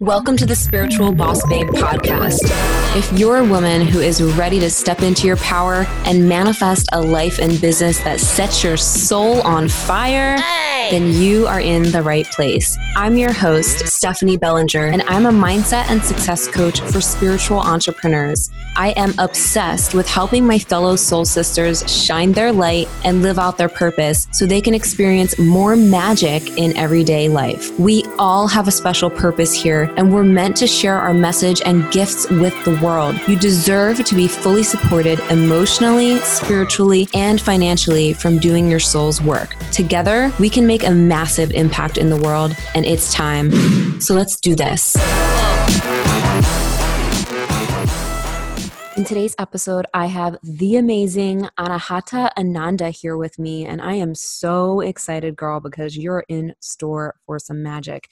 Welcome to the Spiritual Boss Babe podcast. If you're a woman who is ready to step into your power and manifest a life and business that sets your soul on fire, then you are in the right place. I'm your host, Stephanie Bellinger, and I'm a mindset and success coach for spiritual entrepreneurs. I am obsessed with helping my fellow soul sisters shine their light and live out their purpose so they can experience more magic in everyday life. We all have a special purpose here and we're meant to share our message and gifts with the world. You deserve to be fully supported emotionally, spiritually, and financially from doing your soul's work. Together, we can make a massive impact in the world, and it's time. So let's do this. In today's episode, I have the amazing Anahata Ananda here with me, and I am so excited, girl, because you're in store for some magic.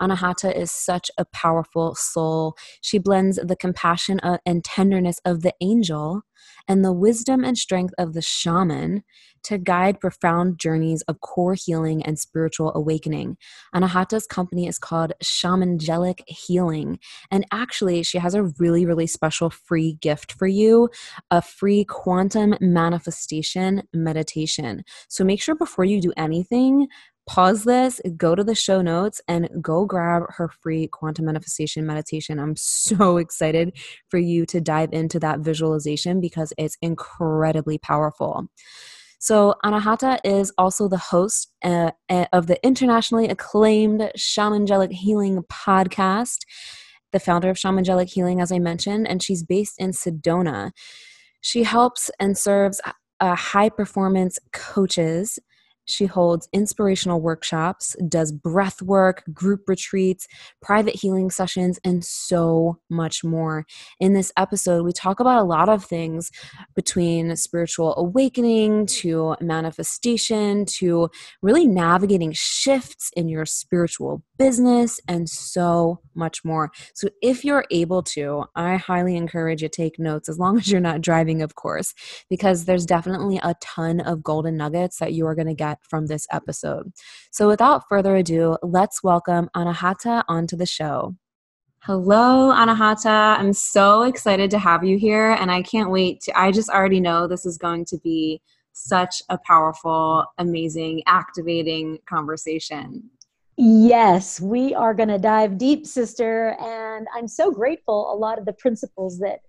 Anahata is such a powerful soul. She blends the compassion uh, and tenderness of the angel and the wisdom and strength of the shaman to guide profound journeys of core healing and spiritual awakening. Anahata's company is called Shamangelic Healing. And actually, she has a really, really special free gift for you a free quantum manifestation meditation. So make sure before you do anything, pause this, go to the show notes, and go grab her free quantum manifestation meditation. I'm so excited for you to dive into that visualization because it's incredibly powerful. So, Anahata is also the host uh, uh of the internationally acclaimed Shamangelic Healing podcast, the founder of Shamangelic Healing, as I mentioned, and she's based in Sedona. She helps and serves uh, high performance coaches she holds inspirational workshops, does breath work, group retreats, private healing sessions, and so much more. In this episode, we talk about a lot of things between spiritual awakening to manifestation to really navigating shifts in your spiritual business and so much more. So, if you're able to, I highly encourage you take notes as long as you're not driving, of course, because there's definitely a ton of golden nuggets that you are going to get from this episode. So, without further ado, let's welcome Anahata onto the show. Hello, Anahata. I'm so excited to have you here, and I can't wait to. I just already know this is going to be such a powerful, amazing, activating conversation. Yes, we are going to dive deep, sister. And I'm so grateful a lot of the principles that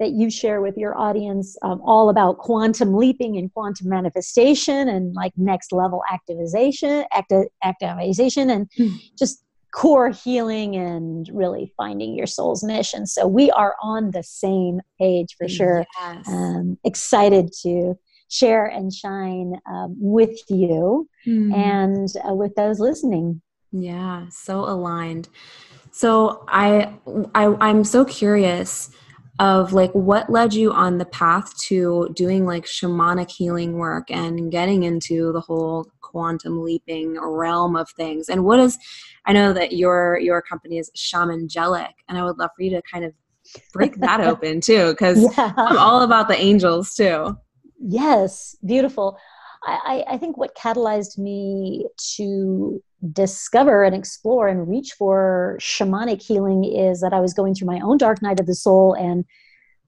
that you share with your audience um, all about quantum leaping and quantum manifestation and like next level activization acti- activization and mm. just core healing and really finding your soul's mission so we are on the same page for sure yes. um, excited to share and shine um, with you mm. and uh, with those listening yeah, so aligned. So I, I I'm so curious of like what led you on the path to doing like shamanic healing work and getting into the whole quantum leaping realm of things and what is i know that your your company is shamangelic and i would love for you to kind of break that open too because yeah. i'm all about the angels too yes beautiful I, I think what catalyzed me to discover and explore and reach for shamanic healing is that I was going through my own dark night of the soul and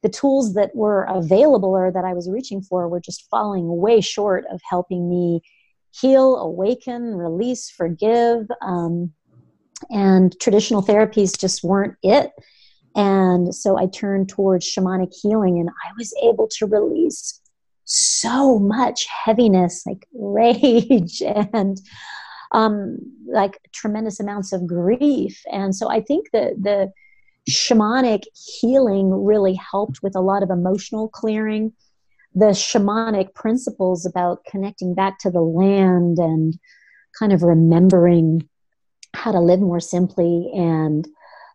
the tools that were available or that I was reaching for were just falling way short of helping me heal, awaken, release, forgive. Um, and traditional therapies just weren't it. And so I turned towards shamanic healing and I was able to release so much heaviness, like rage and um, like tremendous amounts of grief. And so I think that the shamanic healing really helped with a lot of emotional clearing. The shamanic principles about connecting back to the land and kind of remembering how to live more simply and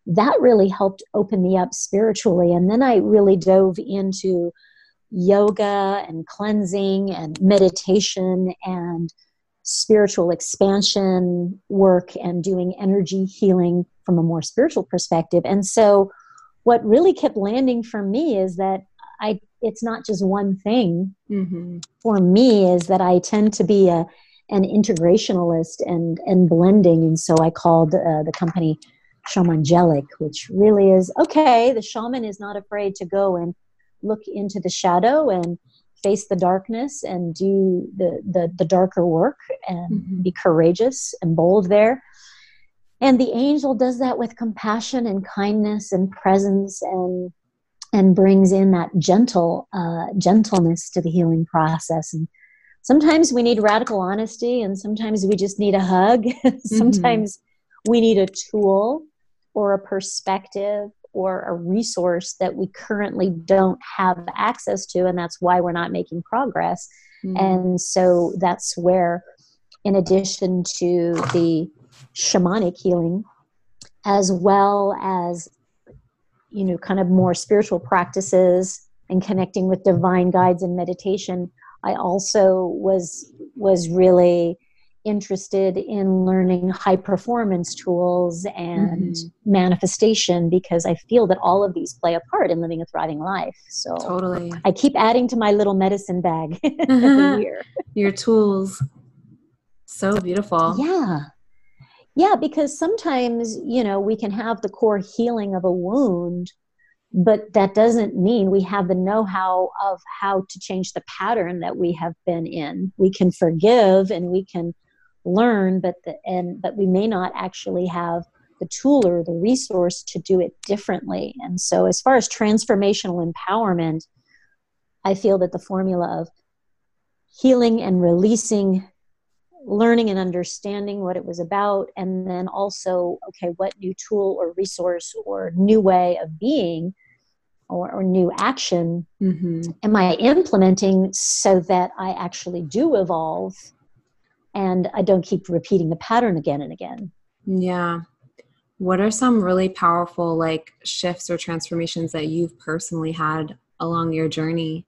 that really helped open me up spiritually and then i really dove into yoga and cleansing and meditation and spiritual expansion work and doing energy healing from a more spiritual perspective. And so what really kept landing for me is that I it's not just one thing. Mm-hmm. For me is that I tend to be a an integrationalist and and blending and so I called uh, the company shamangelic, which really is okay, the shaman is not afraid to go and look into the shadow and face the darkness and do the, the, the darker work and mm-hmm. be courageous and bold there. And the angel does that with compassion and kindness and presence and and brings in that gentle uh, gentleness to the healing process. And sometimes we need radical honesty, and sometimes we just need a hug. sometimes mm-hmm. we need a tool or a perspective or a resource that we currently don't have access to, and that's why we're not making progress. Mm-hmm. And so that's where, in addition to the shamanic healing, as well as you know, kind of more spiritual practices and connecting with divine guides and meditation, I also was was really interested in learning high performance tools and mm-hmm. manifestation because I feel that all of these play a part in living a thriving life. So totally, I keep adding to my little medicine bag every year. Your tools, so beautiful. Yeah, yeah, because sometimes you know we can have the core healing of a wound, but that doesn't mean we have the know-how of how to change the pattern that we have been in. We can forgive and we can learn but the, and but we may not actually have the tool or the resource to do it differently and so as far as transformational empowerment i feel that the formula of healing and releasing learning and understanding what it was about and then also okay what new tool or resource or new way of being or, or new action mm-hmm. am i implementing so that i actually do evolve and I don't keep repeating the pattern again and again. Yeah. What are some really powerful like shifts or transformations that you've personally had along your journey?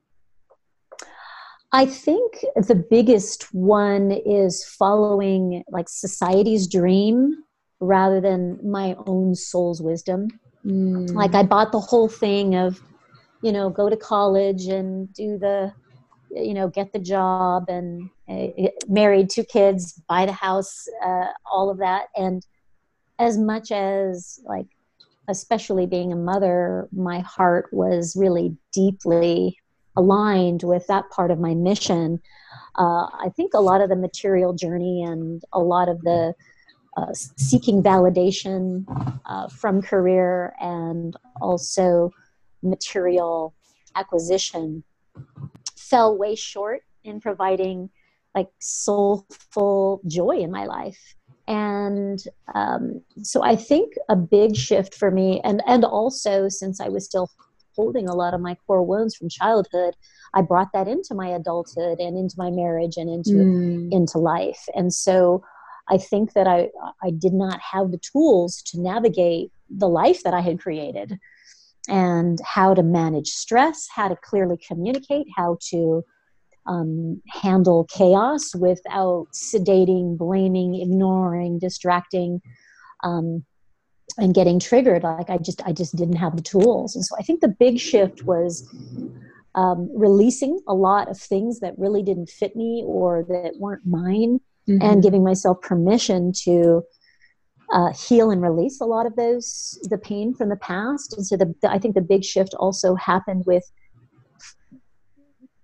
I think the biggest one is following like society's dream rather than my own soul's wisdom. Mm. Like I bought the whole thing of, you know, go to college and do the you know get the job and married two kids buy the house uh, all of that. And as much as like especially being a mother my heart was really deeply aligned with that part of my mission. Uh, i think a lot of the material journey and a lot of the uh, seeking validation uh, from career and also material acquisition fell way short in providing like soulful joy in my life and um, so i think a big shift for me and and also since i was still holding a lot of my core wounds from childhood i brought that into my adulthood and into my marriage and into mm. into life and so i think that i i did not have the tools to navigate the life that i had created and how to manage stress, how to clearly communicate, how to um, handle chaos without sedating, blaming, ignoring, distracting, um, and getting triggered. Like I just, I just didn't have the tools, and so I think the big shift was um, releasing a lot of things that really didn't fit me or that weren't mine, mm-hmm. and giving myself permission to uh, heal and release a lot of those the pain from the past and so the, the, i think the big shift also happened with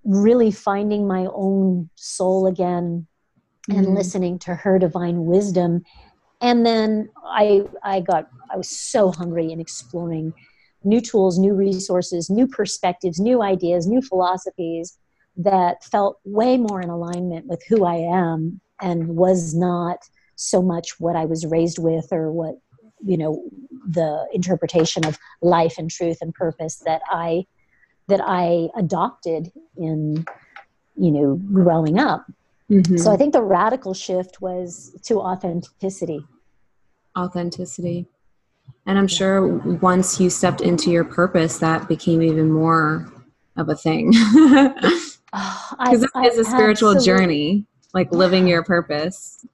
really finding my own soul again and mm-hmm. listening to her divine wisdom and then i i got i was so hungry in exploring new tools new resources new perspectives new ideas new philosophies that felt way more in alignment with who i am and was not so much what I was raised with or what you know the interpretation of life and truth and purpose that I that I adopted in you know growing up. Mm-hmm. So I think the radical shift was to authenticity. Authenticity. And I'm sure once you stepped into your purpose, that became even more of a thing. Because oh, it is a spiritual absolutely. journey, like living your purpose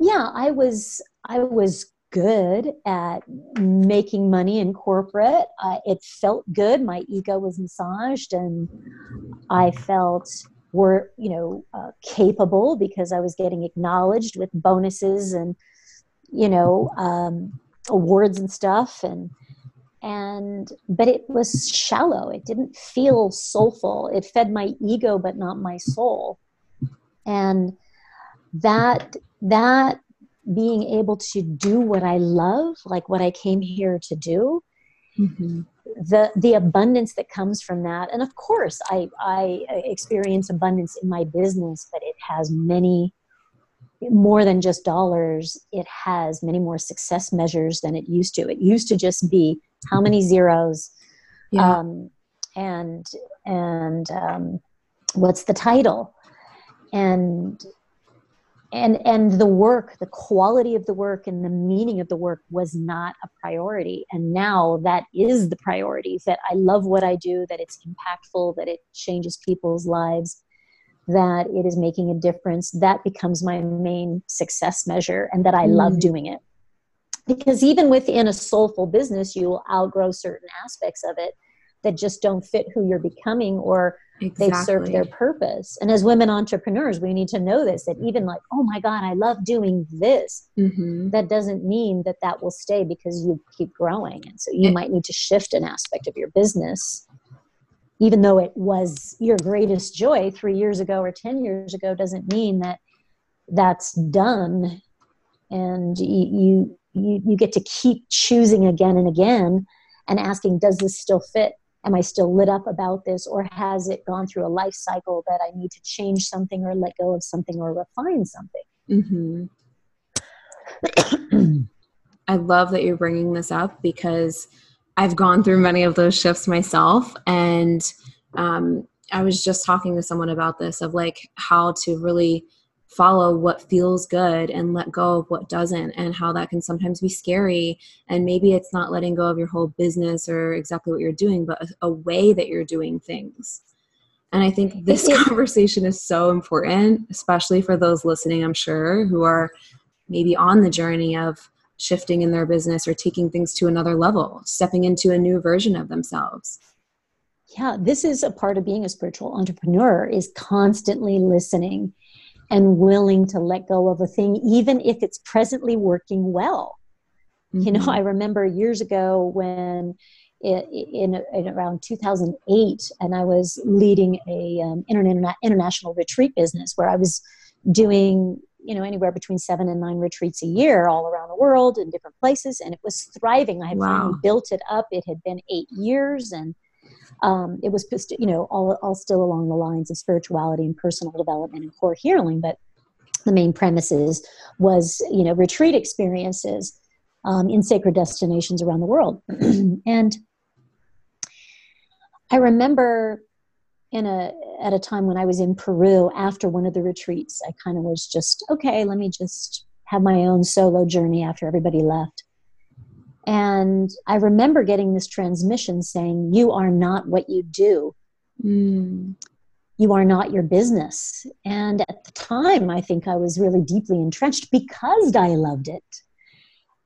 yeah i was i was good at making money in corporate. Uh, it felt good. My ego was massaged and i felt were you know uh, capable because i was getting acknowledged with bonuses and you know um, awards and stuff. And and but it was shallow. It didn't feel soulful. It fed my ego but not my soul. And that that being able to do what i love like what i came here to do mm-hmm. the the abundance that comes from that and of course i i experience abundance in my business but it has many more than just dollars it has many more success measures than it used to it used to just be how many zeros yeah. um, and and um, what's the title and and and the work the quality of the work and the meaning of the work was not a priority. And now that is the priority that i love what i do that it's impactful that it changes people's lives that it is making a difference. That becomes my main success measure and that i mm. love doing it. Because even within a soulful business you will outgrow certain aspects of it that just don't fit who you're becoming or exactly. they've served their purpose and as women entrepreneurs we need to know this that even like oh my god i love doing this mm-hmm. that doesn't mean that that will stay because you keep growing and so you might need to shift an aspect of your business even though it was your greatest joy three years ago or 10 years ago doesn't mean that that's done and you you, you get to keep choosing again and again and asking does this still fit am i still lit up about this or has it gone through a life cycle that i need to change something or let go of something or refine something mm-hmm. i love that you're bringing this up because i've gone through many of those shifts myself and um, i was just talking to someone about this of like how to really follow what feels good and let go of what doesn't and how that can sometimes be scary. And maybe it's not letting go of your whole business or exactly what you're doing but a, a way that you're doing things. And i think this conversation is so important especially for those listening i'm sure who are maybe on the journey of shifting in their business or taking things to another level stepping into a new version of themselves. Yeah this is a part of being a spiritual entrepreneur is constantly listening and willing to let go of a thing, even if it's presently working well. Mm-hmm. You know, mm-hmm. I remember years ago when in, in, around 2008, and I was leading a um, interna- international retreat business where I was doing you know anywhere between seven and nine retreats a year all around the world in different places and it was thriving i had wow. built it up it had been eight years and um, it was you know all, all still along the lines of spirituality and personal development and core healing but the main premises was you know retreat experiences um, in sacred destinations around the world. And i remember in a at a time when i was in peru after one of the retreats i kind of was just okay let me just have my own solo journey after everybody left and I remember getting this transmission saying, You are not what you do. Mm. You are not your business. And at the time, I think I was really deeply entrenched because I loved it.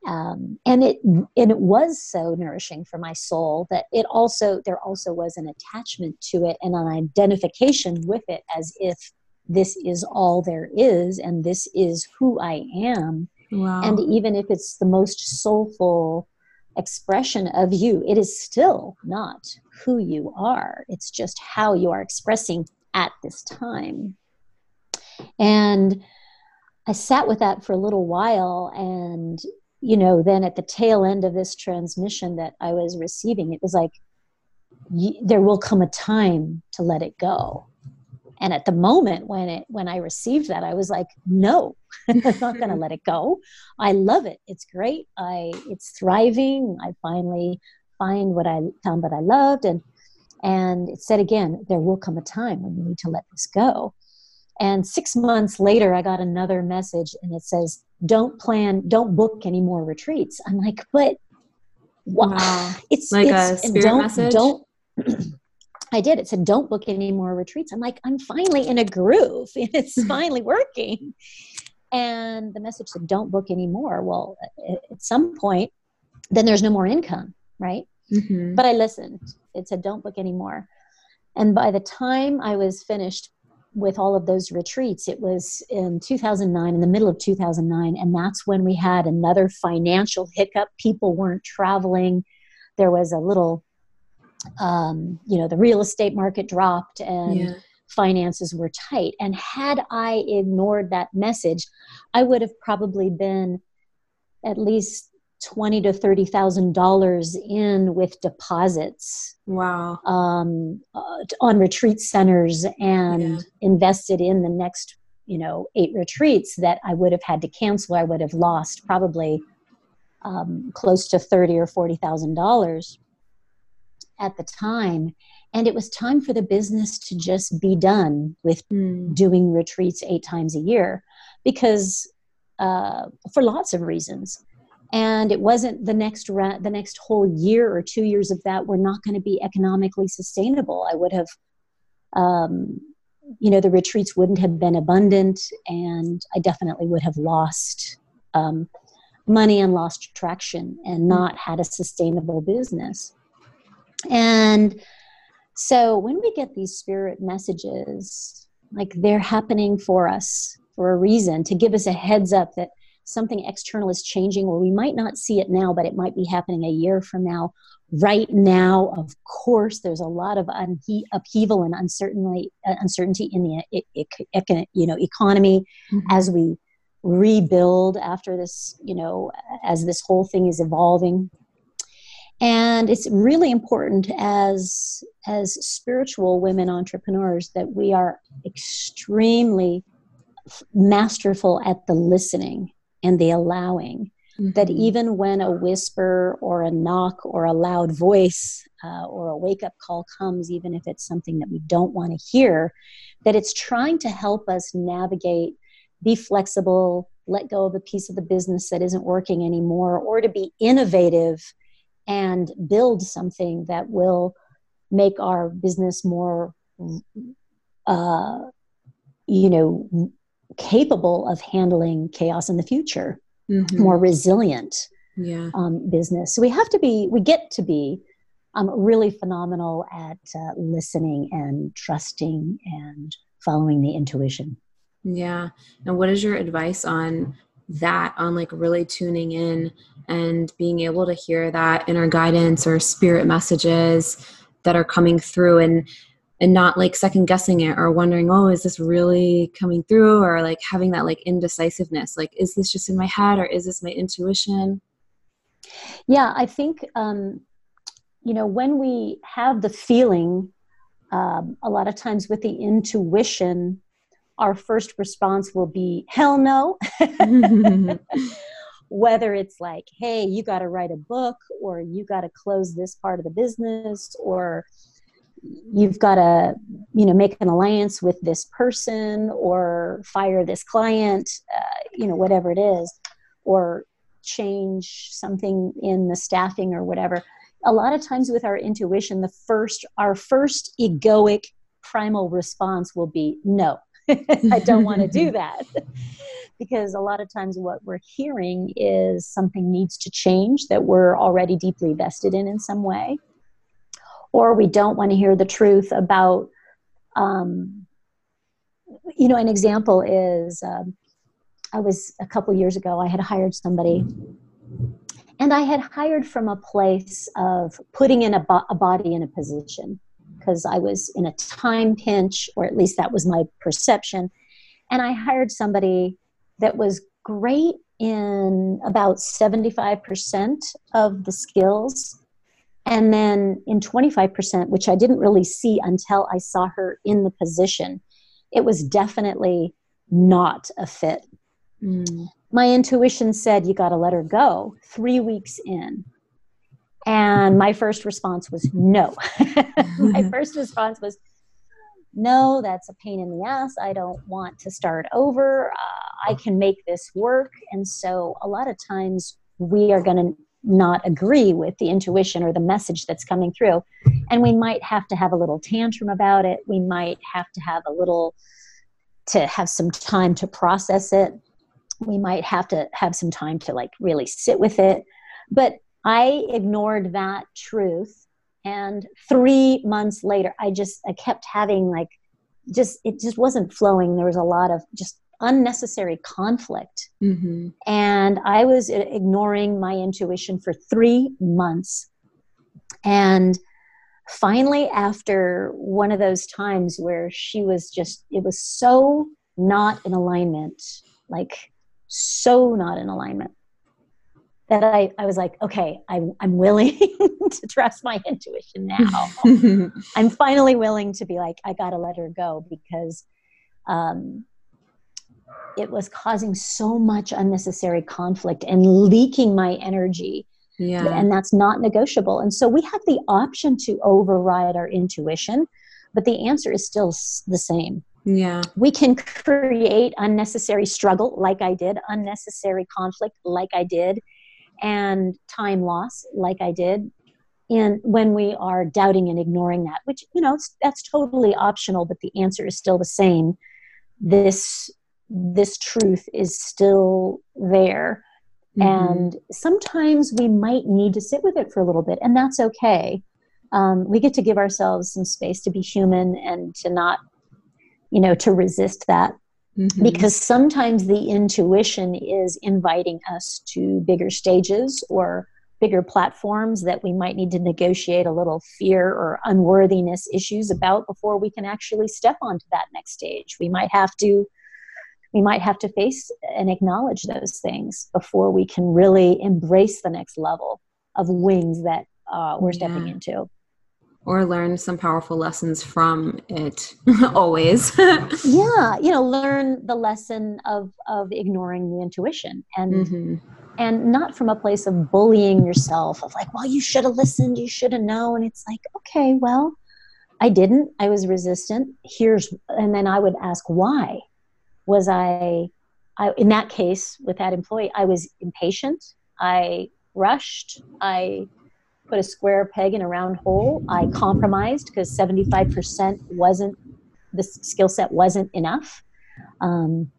Um, and it and it was so nourishing for my soul that it also there also was an attachment to it and an identification with it as if this is all there is and this is who I am Wow. And even if it's the most soulful expression of you, it is still not who you are. It's just how you are expressing at this time. And I sat with that for a little while. And, you know, then at the tail end of this transmission that I was receiving, it was like, there will come a time to let it go and at the moment when it when i received that i was like no i'm not going to let it go i love it it's great i it's thriving i finally find what i found what i loved and and it said again there will come a time when you need to let this go and six months later i got another message and it says don't plan don't book any more retreats i'm like but wow. it's like it's, a spirit don't, message don't I did. It said, don't book any more retreats. I'm like, I'm finally in a groove. It's finally working. And the message said, don't book anymore. Well, at some point, then there's no more income, right? Mm-hmm. But I listened. It said, don't book anymore. And by the time I was finished with all of those retreats, it was in 2009, in the middle of 2009, and that's when we had another financial hiccup. People weren't traveling. There was a little, um, you know, the real estate market dropped and yeah. Finances were tight. And had I ignored that message, I would have probably been at least twenty to thirty thousand dollars in with deposits. Wow! Um, uh, on retreat centers and yeah. invested in the next, you know, eight retreats that I would have had to cancel. I would have lost probably um, close to thirty or forty thousand dollars at the time. And it was time for the business to just be done with mm. doing retreats eight times a year because uh, for lots of reasons and it wasn't the next ra- the next whole year or two years of that were not going to be economically sustainable i would have um, you know the retreats wouldn't have been abundant and i definitely would have lost um, money and lost traction and mm. not had a sustainable business and so when we get these spirit messages like they're happening for us for a reason to give us a heads up that something external is changing or we might not see it now but it might be happening a year from now right now of course there's a lot of unhe- upheaval and uncertainty uh, uncertainty in the you know economy mm-hmm. as we rebuild after this you know as this whole thing is evolving and it's really important as as spiritual women entrepreneurs that we are extremely masterful at the listening and the allowing. Mm-hmm. That even when a whisper or a knock or a loud voice uh, or a wake up call comes, even if it's something that we don't want to hear, that it's trying to help us navigate, be flexible, let go of a piece of the business that isn't working anymore, or to be innovative and build something that will make our business more uh, you know capable of handling chaos in the future, mm-hmm. more resilient yeah. um, business. So we have to be, we get to be um, really phenomenal at uh, listening and trusting and following the intuition. Yeah. And what is your advice on that, on like really tuning in and being able to hear that inner guidance or spirit messages that are coming through and and not like second guessing it or wondering oh is this really coming through? or like having that like indecisiveness like is this just in my head or is this my intuition? Yeah i think um you know when we have the feeling um, a lot of times with the intuition our first response will be hell no. Whether it's like hey you got to write a book or you got to close this part of the business or you've got to you know make an alliance with this person or fire this client uh, you know whatever it is or change something in the staffing or whatever. A lot of times with our intuition the first our first egoic primal response will be no i don't want to do that. Because a lot of times what we're hearing is something needs to change that we're already deeply vested in in some way. Or we don't want to hear the truth about um, you know an example is um, i was a couple years ago i had hired somebody. And i had hired from a place of putting in a, bo- a body in a position because i was in a time pinch or at least that was my perception and i hired somebody that was great in about 75% of the skills and then in 25%, which I didn't really see until I saw her in the position, it was definitely not a fit. Mm. My intuition said, You got to let her go three weeks in. And my first response was no. my first response was, No, that's a pain in the ass. I don't want to start over. Uh, I can make this work. And so a lot of times we are going to not agree with the intuition or the message that's coming through. And we might have to have a little tantrum about it. We might have to have a little, to have some time to process it. We might have to have some time to like really sit with it. But I ignored that truth. And three months later, I just, I kept having like just it just wasn't flowing there was a lot of just unnecessary conflict mm-hmm. and i was ignoring my intuition for three months and finally after one of those times where she was just it was so not in alignment like so not in alignment that I, I was like, okay, I, I'm willing to trust my intuition now. I'm finally willing to be like, I got to let her go because um, it was causing so much unnecessary conflict and leaking my energy. Yeah. And that's not negotiable. And so we have the option to override our intuition, but the answer is still the same. Yeah. We can create unnecessary struggle like I did, unnecessary conflict like I did, and time loss like I did. And when we are doubting and ignoring that, which, you know, that's totally optional, but the answer is still the same. This this truth is still there. Mm-hmm. And sometimes we might need to sit with it for a little bit, and that's okay. Um, we get to give ourselves some space to be human and to not, you know, to resist that. Mm-hmm. Because sometimes the intuition is inviting us to bigger stages or bigger platforms that we might need to negotiate a little fear or unworthiness issues about before we can actually step onto that next stage. We might have to we might have to face and acknowledge those things before we can really embrace the next level of wings that uh, we're stepping yeah. into or learn some powerful lessons from it always. Yeah you know learn the lesson of of ignoring the intuition and mm-hmm. and not from a place of bullying yourself of like well you should have listened you should have known. It's like okay well i didn't. I was resistant. Here's and then i would ask why was i i in that case with that employee i was impatient. I rushed. I put a square peg in a round hole. I compromised because 75% wasn't, the skill set wasn't enough. Um,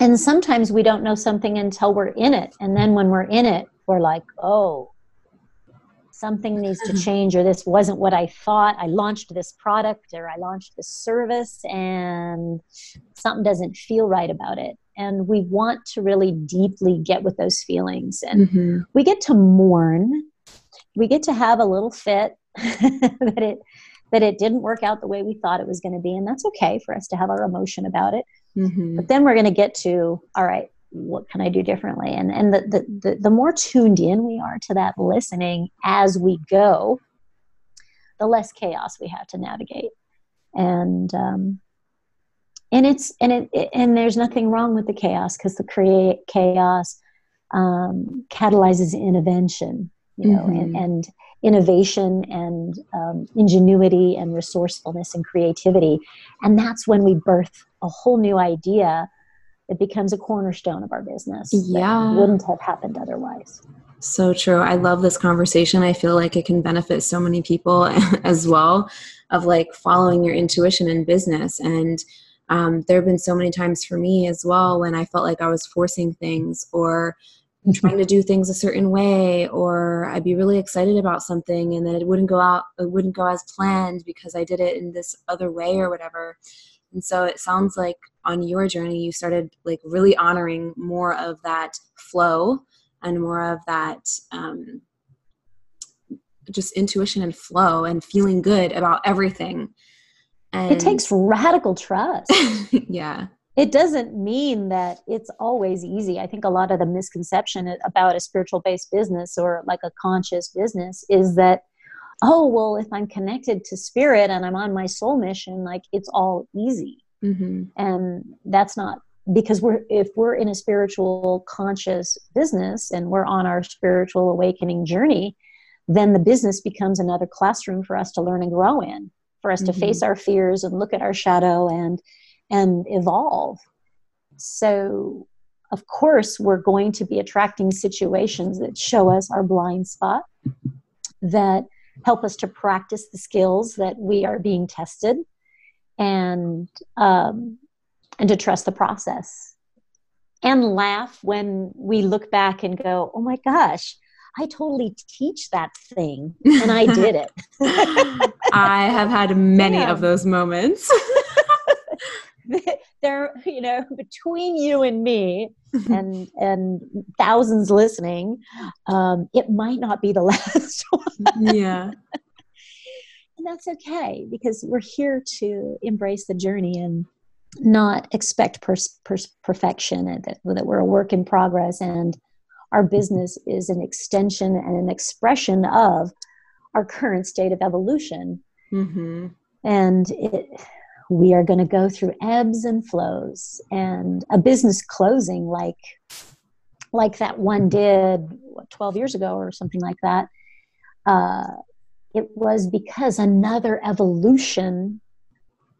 and sometimes we don't know something until we're in it. And then when we're in it, we're like, oh, something needs to change, or this wasn't what I thought. I launched this product or I launched this service, and something doesn't feel right about it. And we want to really deeply get with those feelings. And mm-hmm. we get to mourn we get to have a little fit that it that it didn't work out the way we thought it was going to be and that's okay for us to have our emotion about it. Mm-hmm. but then we're going to get to all right what can i do differently? And and the, the, the the more tuned in we are to that listening as we go the less chaos we have to navigate. And um and it's and it, it and there's nothing wrong with the chaos because the create chaos um, catalyzes intervention you know, mm-hmm. and, and, innovation and um, ingenuity and resourcefulness and creativity. And that's when we birth a whole new idea that becomes a cornerstone of our business. Yeah. wouldn't have happened otherwise. So true. I love this conversation. I feel like it can benefit so many people as well of like following your intuition in business. And um, there have been so many times for me as well when I felt like I was forcing things or trying to do things a certain way or I'd be really excited about something and then it wouldn't go out it wouldn't go as planned because I did it in this other way or whatever. And so it sounds like on your journey you started like really honoring more of that flow and more of that um, just intuition and flow and feeling good about everything. And it takes radical trust. yeah it doesn't mean that it's always easy. I think a lot of the misconception about a spiritual based business or like a conscious business is that, oh, well, if I'm connected to spirit and I'm on my soul mission, like it's all easy. Mm-hmm. And that's not because we're if we're in a spiritual conscious business and we're on our spiritual awakening journey, then the business becomes another classroom for us to learn and grow in, for us mm-hmm. to face our fears and look at our shadow and and evolve. So, of course, we're going to be attracting situations that show us our blind spot, that help us to practice the skills that we are being tested, and um, and to trust the process, and laugh when we look back and go, "Oh my gosh." I totally teach that thing and I did it. I have had many yeah. of those moments. there, you know, between you and me and and thousands listening, um, it might not be the last one. Yeah. and that's okay because we're here to embrace the journey and not expect pers- pers- perfection and that, that we're a work in progress and our business is an extension and an expression of our current state of evolution Mm-hmm. and it, we are going to go through ebbs and flows and a business closing like like that one did what, 12 years ago or something like that uh, it was because another evolution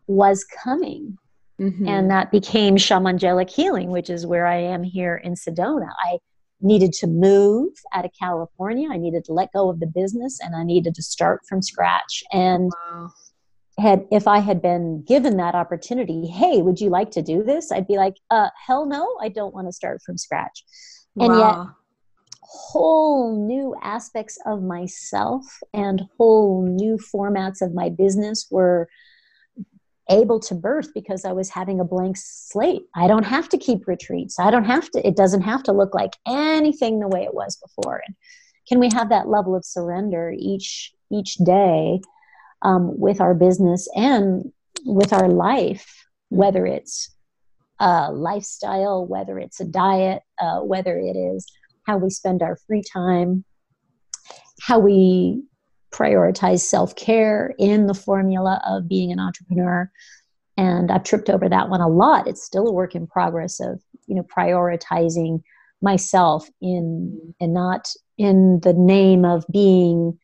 was coming Mm-hmm. and that became shamangelic healing which is where i am here in sedona i needed to move out of california i needed to let go of the business and i needed to start from scratch and wow. Had if i had been given that opportunity hey would you like to do this i'd be like uh hell no i don't want to start from scratch and yet whole new aspects of myself and whole new formats of my business were able to birth because I was having a blank slate. I don't have to keep retreats. I don't have to, it doesn't have to look like anything the way it was before. And can we have that level of surrender each each day um, with our business and with our life, whether it's a lifestyle, whether it's a diet, uh, whether it is how we spend our free time, how we prioritize self care in the formula of being an entrepreneur. And I've tripped over that one a lot. It's still a work in progress of, you know, prioritizing myself in and not in the name of being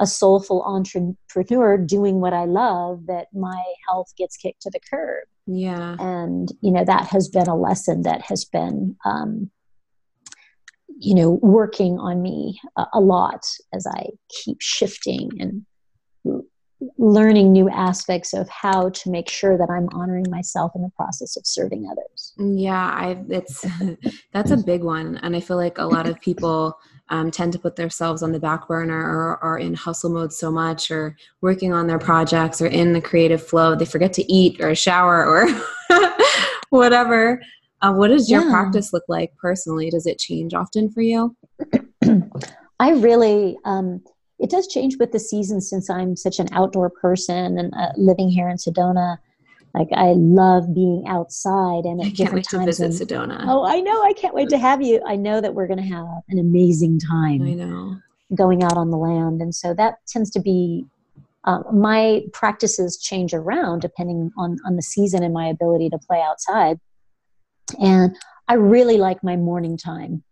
a soulful entrepreneur doing what I love that my health gets kicked to the curb. Yeah. and you know that has been a lesson that has been um, you know working on me a, a lot as i keep shifting and learning new aspects of how to make sure that i'm honoring myself in the process of serving others. Yeah, I it's that's a big one, and I feel like a lot of people um, tend to put themselves on the back burner or are in hustle mode so much, or working on their projects or in the creative flow. They forget to eat or shower or whatever. Uh, what does your Yeah. practice look like personally? Does it change often for you? i really um, it does change with the season since i'm such an outdoor person and uh, living here in sedona like i love being outside and at I can't different wait to times visit when- Sedona. Oh, I know. I can't wait to have you. I know that we're going to have an amazing time I know. going out on the land. And so that tends to be uh, my practices change around depending on, on the season and my ability to play outside. And I really like my morning time.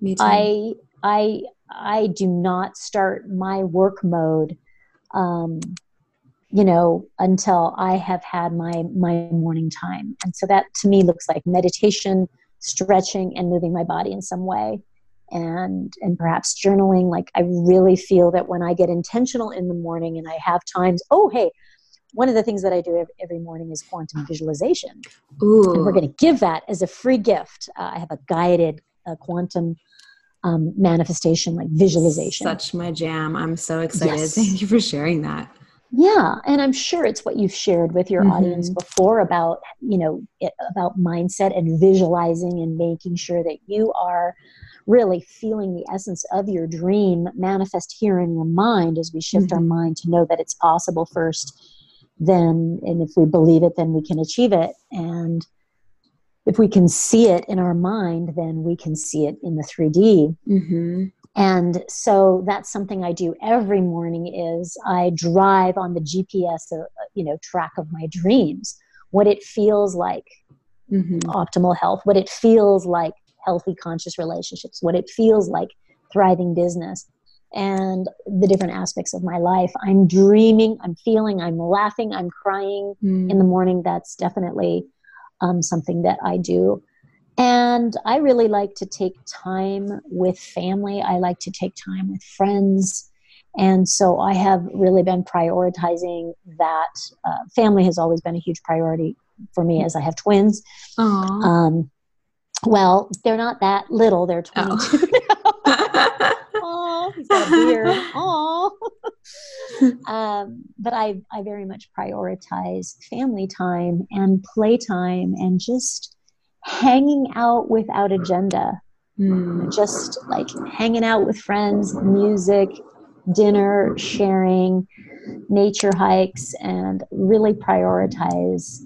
Me too. I, I, I do not start my work mode, um, you know, until I have had my my morning time, and so that to me looks like meditation, stretching, and moving my body in some way, and and perhaps journaling. Like I really feel that when I get intentional in the morning and I have times. Oh, hey. One of the things that I do every morning is quantum visualization. Ooh. And we're going to give that as a free gift. Uh, I have a guided uh, quantum um, manifestation, like visualization. Such my jam. I'm so excited. Yes. Thank you for sharing that. Yeah, and I'm sure it's what you've shared with your Mhm. audience before about you know it, about mindset and visualizing and making sure that you are really feeling the essence of your dream manifest here in your mind as we shift our Mhm. mind to know that it's possible first then and if we believe it then we can achieve it and if we can see it in our mind then we can see it in the 3d Mm-hmm. And so that's something i do every morning is i drive on the gps uh, you know track of my dreams what it feels like Mm-hmm. optimal health what it feels like healthy conscious relationships what it feels like thriving business and the different aspects of my life i'm dreaming i'm feeling i'm laughing i'm crying Mm-hmm. in the morning that's definitely um, something that i do and i really like to take time with family i like to take time with friends and so i have really been prioritizing that uh, family has always been a huge priority for me as i have twins Aw. um, well they're not that little they're 22 now. Oh. He's got a beard. Um, but I, I very much prioritize family time and playtime and just hanging out without agenda. Mm. Just like hanging out with friends, music, dinner, sharing, nature hikes, and really prioritize,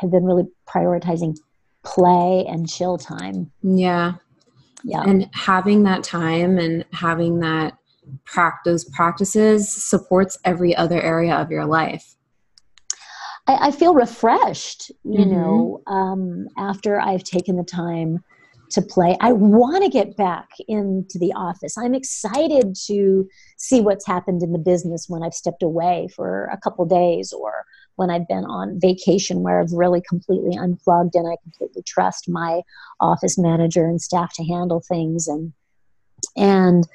have been really prioritizing play and chill time. Yeah. Yeah. And having that time and having that practice practices supports every other area of your life. I, I feel refreshed, you mm-hmm. know, um, after I've taken the time to play. I want to get back into the office. I'm excited to see what's happened in the business when I've stepped away for a couple days or when I've been on vacation where I've really completely unplugged and I completely trust my office manager and staff to handle things and and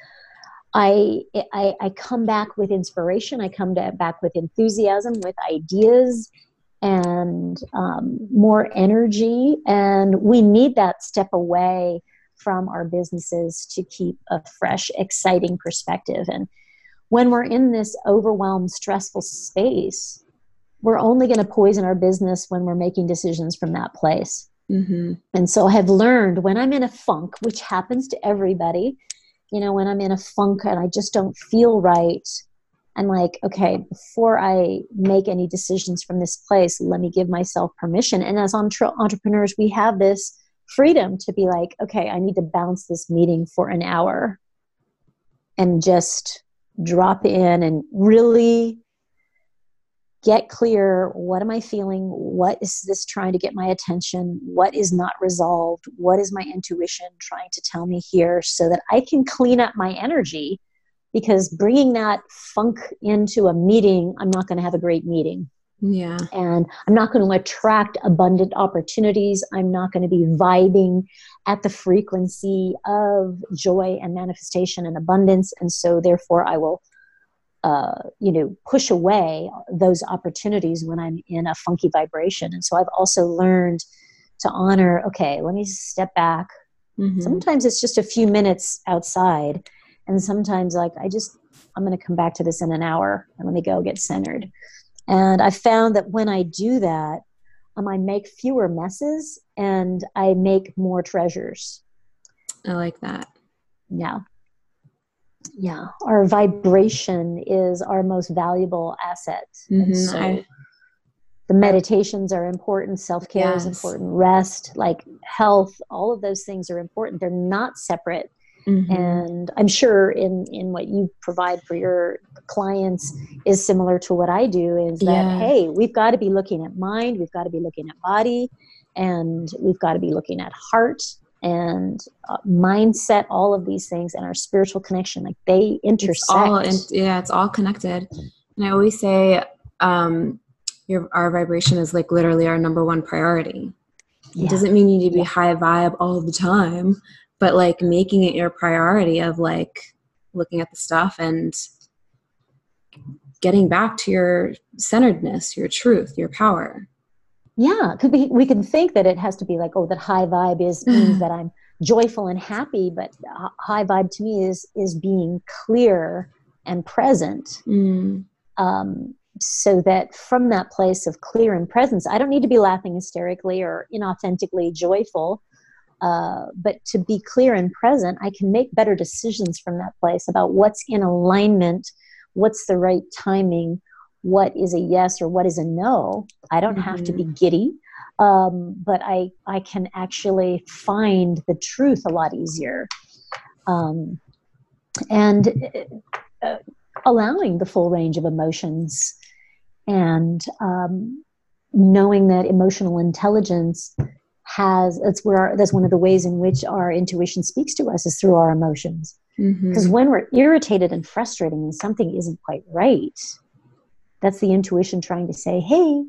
I, I, I come back with inspiration. I come to, back with enthusiasm, with ideas, and um, more energy. And we need that step away from our businesses to keep a fresh, exciting perspective. And when we're in this overwhelmed, stressful space, we're only going to poison our business when we're making decisions from that place. Mm-hmm. And so I have learned when I'm in a funk, which happens to everybody, you know, when I'm in a funk and I just don't feel right, I'm like, okay, before I make any decisions from this place, let me give myself permission. And as entre- entrepreneurs, we have this freedom to be like, okay, I need to bounce this meeting for an hour and just drop in and really get clear what am i feeling? What is this trying to get my attention? What is not resolved? What is my intuition trying to tell me here so that i can clean up my energy? Because bringing that funk into a meeting i'm not going to have a great meeting. Yeah. And i'm not going to attract abundant opportunities. I'm not going to be vibing at the frequency of joy and manifestation and abundance. And so therefore i will uh, you know push away those opportunities when i'm in a funky vibration. And so i've also learned to honor okay let me step back. Mm-hmm. sometimes it's just a few minutes outside and sometimes like i just i'm going to come back to this in an hour and let me go get centered. And i found that when i do that um, i make fewer messes and i make more treasures. I like that. Yeah yeah our vibration is our most valuable asset mm-hmm. so I, the meditations are important self-care yes. is important rest like health all of those things are important they're not separate mm-hmm. and i'm sure in in what you provide for your clients is similar to what i do is that yeah. hey we've got to be looking at mind we've got to be looking at body and we've got to be looking at heart and uh, mindset all of these things and our spiritual connection like they intersect it's all in, yeah it's all connected and i always say um your our vibration is like literally our number one priority yeah. it doesn't mean you need to be yeah. high vibe all the time but like making it your priority of like looking at the stuff and getting back to your centeredness your truth your power yeah could be we can think that it has to be like oh that high vibe is means that i'm joyful and happy but high vibe to me is is being clear and present mm. um, so that from that place of clear and presence i don't need to be laughing hysterically or inauthentically joyful uh, but to be clear and present i can make better decisions from that place about what's in alignment what's the right timing what is a yes or what is a no. I don't mm-hmm. have to be mm-hmm. giddy, um, but I I can actually find the truth a lot easier, um, and uh, allowing the full range of emotions, and um, knowing that emotional intelligence has that's where our, that's one of the ways in which our intuition speaks to us is through our emotions because mm-hmm. when we're irritated and frustrated and something isn't quite right that's the intuition trying to say, hey,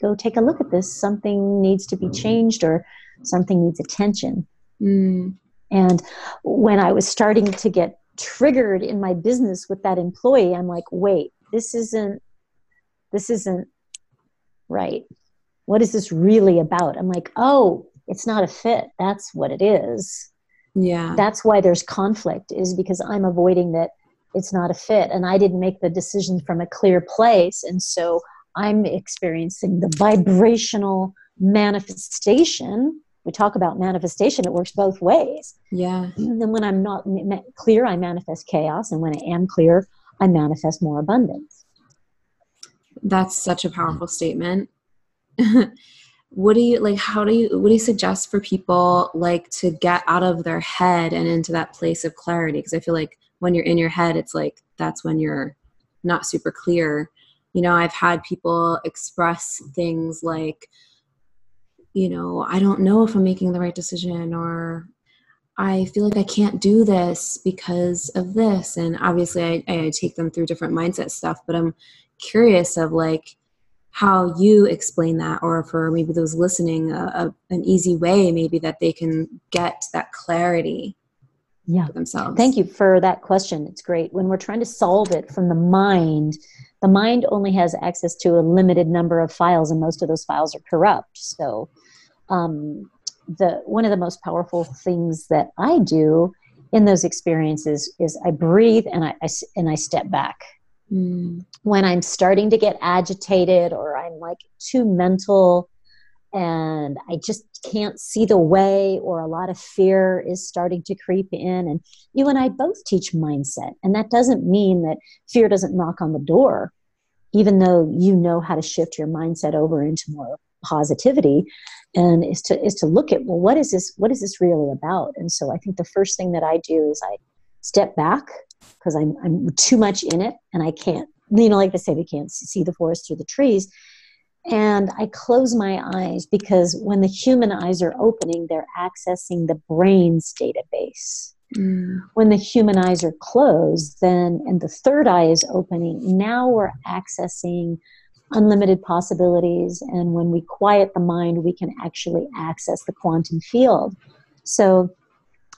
go take a look at this. Something needs to be changed or something needs attention. Mm. And when I was starting to get triggered in my business with that employee, I'm like, wait, this isn't this isn't right. What is this really about? I'm like, oh, it's not a fit. That's what it is. Yeah. That's why there's conflict is because I'm avoiding that it's not a fit. And i didn't make the decision from a clear place. And so i'm experiencing the vibrational manifestation. We talk about manifestation it works both ways. Yeah. And then when i'm not clear i manifest chaos. And when i am clear i manifest more abundance. That's such a powerful statement. What do you like how do you what do you suggest for people like to get out of their head and into that place of clarity? Because i feel like when you're in your head it's like that's when you're not super clear. You know i've had people express things like you know i don't know if i'm making the right decision or i feel like i can't do this because of this. And obviously i, I take them through different mindset stuff but i'm curious of like how you explain that or for maybe those listening a, a, an easy way maybe that they can get that clarity yeah. for themselves. Thank you for that question. It's great. When we're trying to solve it from the mind the mind only has access to a limited number of files and most of those files are corrupt. So um, the one of the most powerful things that i do in those experiences is i breathe and i, I and i step back. Mm. When I'm starting to get agitated or I'm like too mental and I just can't see the way, or a lot of fear is starting to creep in. And you and I both teach mindset. And that doesn't mean that fear doesn't knock on the door, even though you know how to shift your mindset over into more positivity and is to is to look at well what is this what is this really about and so i think the first thing that i do is i step back because I'm, I'm too much in it and I can't, you know, like they say, we can't see the forest through the trees. And I close my eyes because when the human eyes are opening, they're accessing the brain's database. Mm. When the human eyes are closed, then, and the third eye is opening, now we're accessing unlimited possibilities. And when we quiet the mind, we can actually access the quantum field. So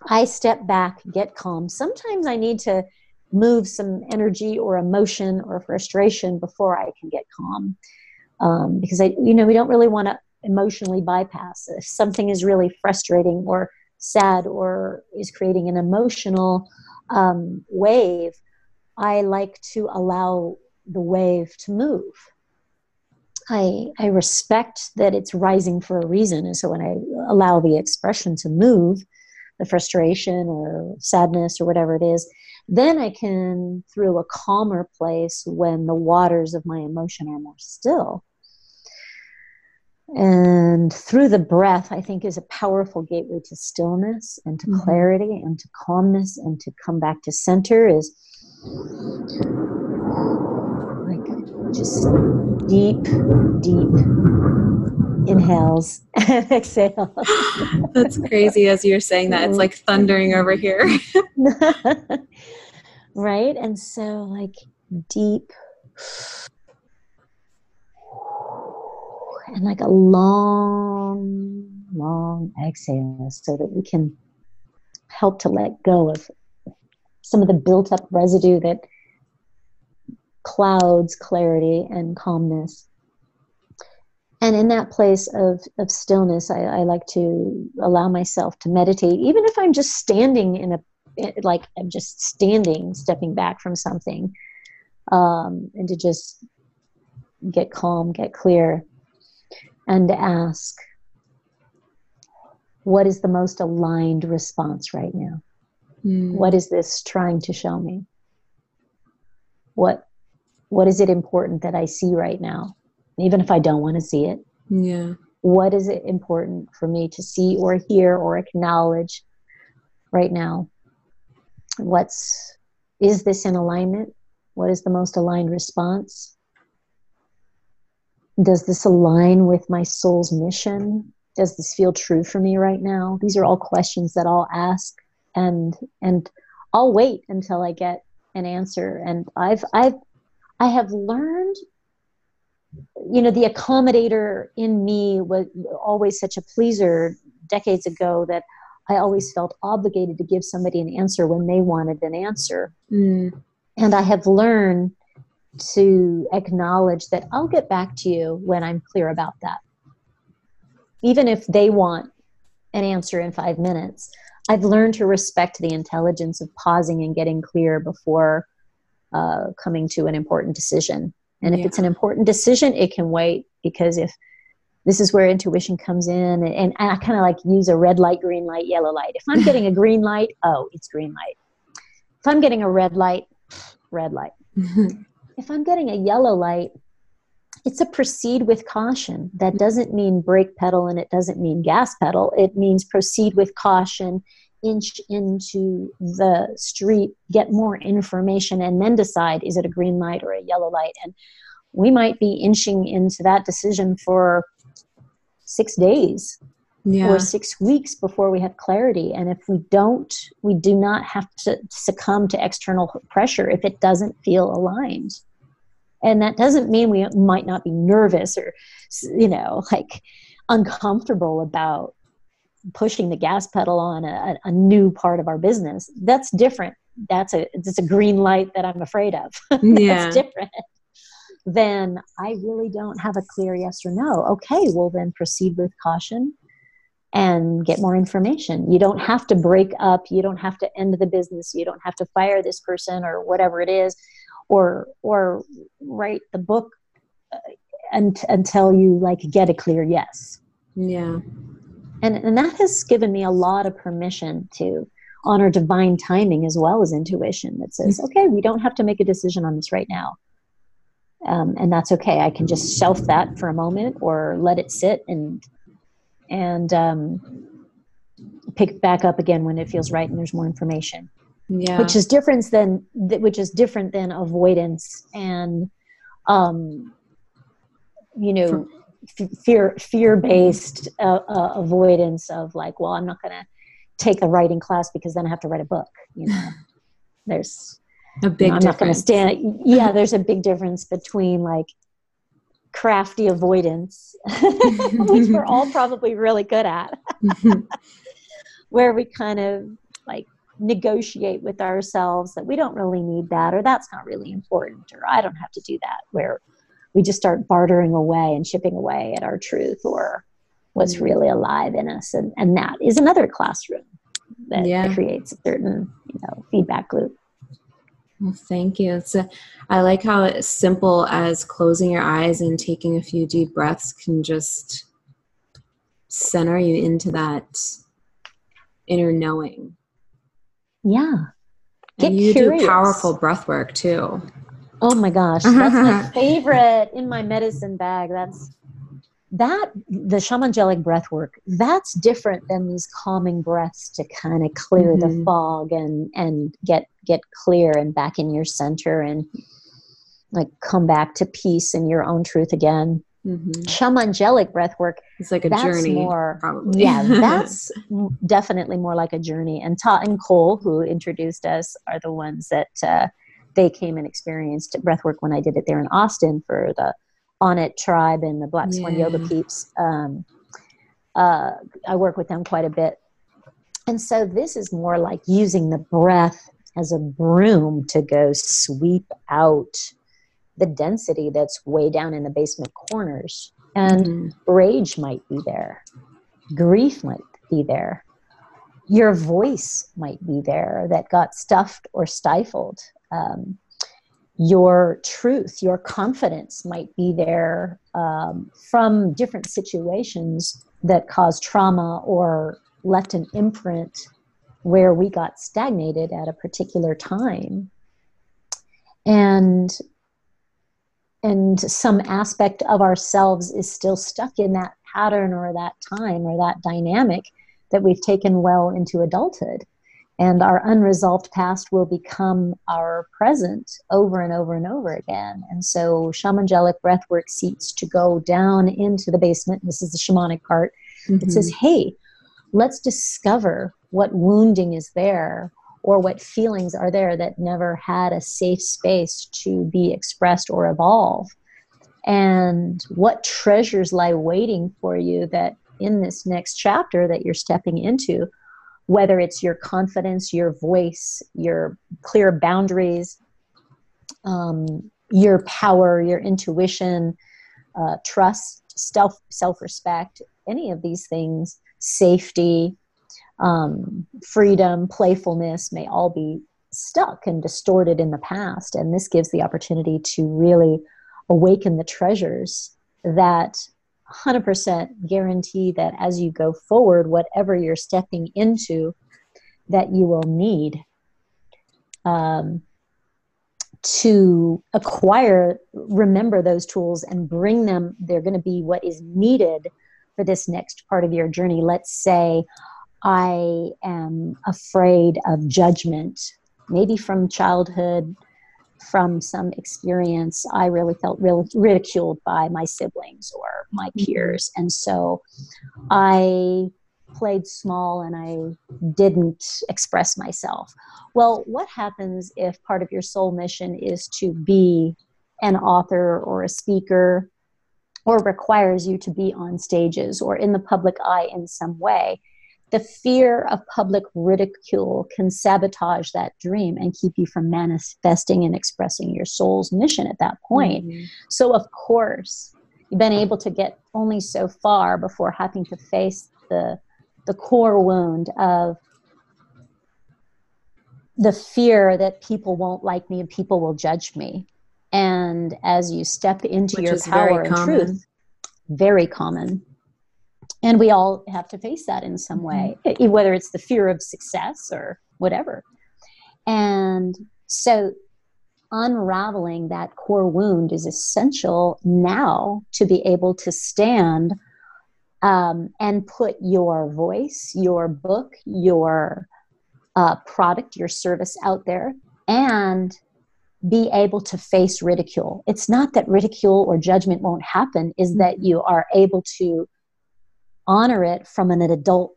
I step back, get calm. Sometimes I need to move some energy or emotion or frustration before I can get calm. Um, because I, you know, we don't really want to emotionally bypass. If something is really frustrating or sad or is creating an emotional um, wave, I like to allow the wave to move. I, I respect that it's rising for a reason. And so when I allow the expression to move, the frustration or sadness or whatever it is, then I can, through a calmer place when the waters of my emotion are more still. And through the breath, I think is a powerful gateway to stillness and to mm-hmm. clarity and to calmness and to come back to center is like just deep, deep inhales and exhales. That's crazy as you're saying that. It's like thundering over here. right? And so, like, deep and like a long, long exhale so that we can help to let go of some of the built up residue that clouds clarity and calmness. And in that place of, of stillness I, I, like to allow myself to meditate even if i'm just standing in a like i'm just standing stepping back from something um, and to just get calm get clear and ask what is the most aligned response right now mm. what is this trying to show me what what is it important that i see right now even if I don't want to see it. Yeah. What is it important for me to see or hear or acknowledge right now? What's is this in alignment? What is the most aligned response? Does this align with my soul's mission? Does this feel true for me right now? These are all questions that I'll ask and and I'll wait until I get an answer. And I've I've I have learned you know, the accommodator in me was always such a pleaser decades ago that I always felt obligated to give somebody an answer when they wanted an answer. Mm. And I have learned to acknowledge that I'll get back to you when I'm clear about that. Even if they want an answer in five minutes, I've learned to respect the intelligence of pausing and getting clear before uh, coming to an important decision. And if yeah. it's an important decision, it can wait because if this is where intuition comes in, and, and I kind of like use a red light, green light, yellow light. If I'm getting a green light, oh, it's green light. If I'm getting a red light, red light. if I'm getting a yellow light, it's a proceed with caution. That doesn't mean brake pedal and it doesn't mean gas pedal. It means proceed with caution, inch into the street, get more information, and then decide is it a green light or a yellow light. And we might be inching into that decision for six days yeah. or six weeks before we have clarity. And if we don't, we do not have to succumb to external pressure if it doesn't feel aligned and that doesn't mean we might not be nervous or you know like uncomfortable about pushing the gas pedal on a, a new part of our business that's different that's a it's a green light that i'm afraid of yeah. that's different then i really don't have a clear yes or no okay well then proceed with caution and get more information. You don't have to break up. You don't have to end the business. You don't have to fire this person or whatever it is or or write the book uh, and, until you like get a clear yes. Yeah. And and that has given me a lot of permission to honor divine timing as well as intuition that says mm-hmm. okay we don't have to make a decision on this right now. Um, and that's okay. I can just shelf that for a moment or let it sit and and um, pick back up again when it feels right and there's more information yeah. which is different than which is different than avoidance and um, you know f- fear fear based uh, uh, avoidance of like well i'm not going to take a writing class because then i have to write a book you know there's a big you know, i'm difference. not going to stand yeah there's a big difference between like crafty avoidance which we're all probably really good at where we kind of like negotiate with ourselves that we don't really need that or that's not really important or I don't have to do that where we just start bartering away and chipping away at our truth or what's mm. really alive in us and, and that is another classroom that yeah. creates a certain you know feedback loop well, thank you. It's a, I like how it's simple as closing your eyes and taking a few deep breaths can just center you into that inner knowing yeah. Get and you curious. do powerful breath work too. Oh my gosh, that's my favorite in my medicine bag. That's that the shamanic breath work. That's different than these calming breaths to kind of clear mm-hmm. the fog and and get get clear and back in your center and like come back to peace and your own truth again. Mm-hmm. Shamanic breath work. It's like a journey. More, probably. yeah, that's definitely more like a journey. And Todd and Cole, who introduced us, are the ones that uh, they came and experienced breathwork when I did it there in Austin for the Onnit tribe and the Black Swan yeah. Yoga peeps. Um, uh, I work with them quite a bit. And so this is more like using the breath as a broom to go sweep out the density that's way down in the basement corners. And mm-hmm. rage might be there, grief might be there, your voice might be there that got stuffed or stifled. Um, your truth, your confidence might be there um, from different situations that caused trauma or left an imprint where we got stagnated at a particular time. And and some aspect of ourselves is still stuck in that pattern or that time or that dynamic that we've taken well into adulthood. And our unresolved past will become our present over and over and over again. And so, shamanic breathwork seeks to go down into the basement. This is the shamanic part. Mm-hmm. It says, hey, let's discover what wounding is there or what feelings are there that never had a safe space to be expressed or evolve. And what treasures lie waiting for you that in this next chapter that you're stepping into whether it's your confidence your voice your clear boundaries um, your power your intuition uh, trust self self-respect any of these things safety um, freedom, playfulness may all be stuck and distorted in the past. And this gives the opportunity to really awaken the treasures that 100% guarantee that as you go forward, whatever you're stepping into, that you will need um, to acquire, remember those tools and bring them. They're going to be what is needed for this next part of your journey. Let's say I am afraid of judgment, maybe from childhood, from some experience. I really felt real, ridiculed by my siblings or my mm-hmm. peers. And so I played small and I didn't express myself. Well, what happens if part of your soul mission is to be an author or a speaker or requires you to be on stages or in the public eye in some way? The fear of public ridicule can sabotage that dream and keep you from manifesting and expressing your soul's mission at that point. Mm-hmm. So, of course, you've been able to get only so far before having to face the the core wound of the fear that people won't like me and people will judge me. And as you step into Which your power and truth, very common. And we all have to face that in some way, mm-hmm. whether it's the fear of success or whatever. And so unraveling that core wound is essential now to be able to stand um, and put your voice, your book, your uh, product, your service out there, and be able to face ridicule. It's not that ridicule or judgment won't happen, is that you are able to honor it from an adult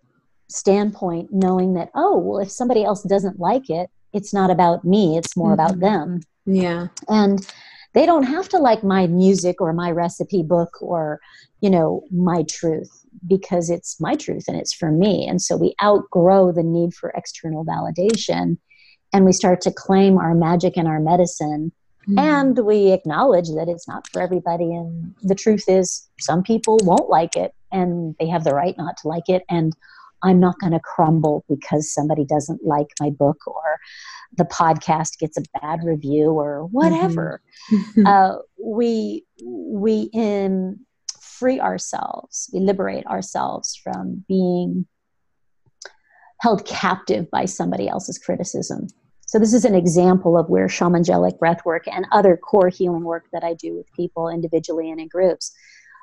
standpoint, knowing that, oh, well, if somebody else doesn't like it, it's not about me, it's more mm-hmm. about them. Yeah. And they don't have to like my music or my recipe book or you know my truth because it's my truth and it's for me and so we outgrow the need for external validation and we start to claim our magic and our medicine mm. and we acknowledge that it's not for everybody and the truth is some people won't like it and they have the right not to like it and i'm not going to crumble because somebody doesn't like my book or the podcast gets a bad review or whatever. Mm-hmm. uh, we we in free ourselves, we liberate ourselves from being held captive by somebody else's criticism. So this is an example of where shamangelic breathwork and other core healing work that I do with people individually and in groups,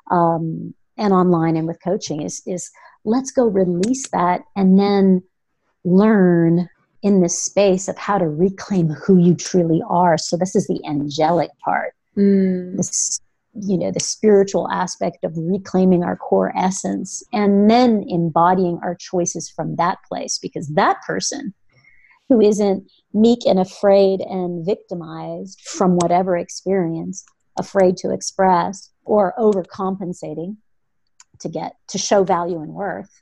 um, and online and with coaching is is let's go release that and then learn in this space of how to reclaim who you truly are. So this is the angelic part. Mm. This you know the spiritual aspect of reclaiming our core essence and then embodying our choices from that place because that person who isn't meek and afraid and victimized from whatever experience afraid to express or overcompensating to get to show value and worth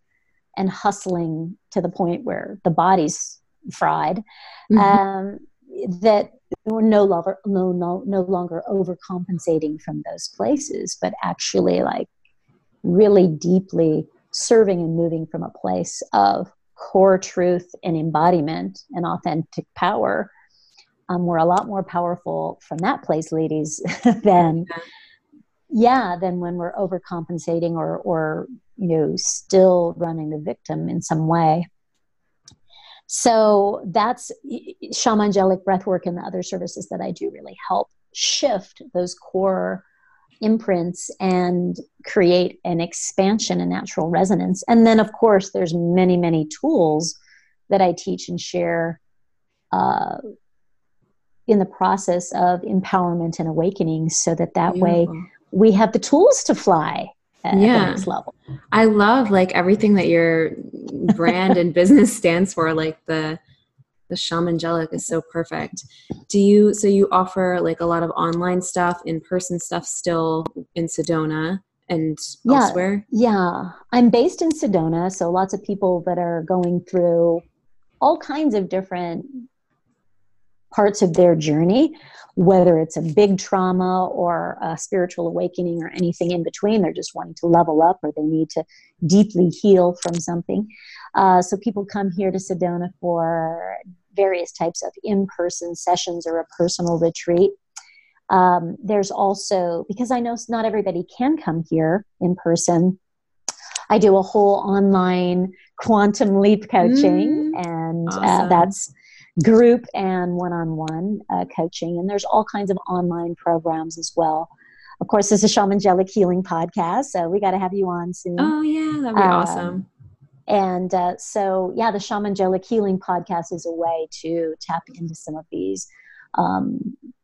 and hustling to the point where the body's fried, mm-hmm. um, that we're no longer no, no no longer overcompensating from those places, but actually like really deeply serving and moving from a place of core truth and embodiment and authentic power. Um, we're a lot more powerful from that place, ladies, than yeah, than when we're overcompensating or or you know still running the victim in some way. So that's shamangelic breathwork and the other services that I do really help shift those core imprints and create an expansion and natural resonance. And then, of course, there's many, many tools that I teach and share uh, in the process of empowerment and awakening, so that that Beautiful. way we have the tools to fly at yeah. the next level. I love like everything that your brand and business stands for, like the the shamangelic is so perfect. Do you so you offer like a lot of online stuff, in person stuff still in Sedona and yeah, elsewhere? Yeah. I'm based in Sedona, so lots of people that are going through all kinds of different parts of their journey whether it's a big trauma or a spiritual awakening or anything in between. They're just wanting to level up or they need to deeply heal from something. Uh, so people come here to Sedona for various types of in-person sessions or a personal retreat. Um, there's also because i know not everybody can come here in person i do a whole online quantum leap coaching mm, and uh, awesome. uh, that's group and one-on-one uh, coaching. And there's all kinds of online programs as well. Of course this is shamangelic healing podcast so we got to have you on soon. Oh yeah that'd be um, awesome and uh, so yeah the shamangelic healing podcast is a way to tap into some of these um,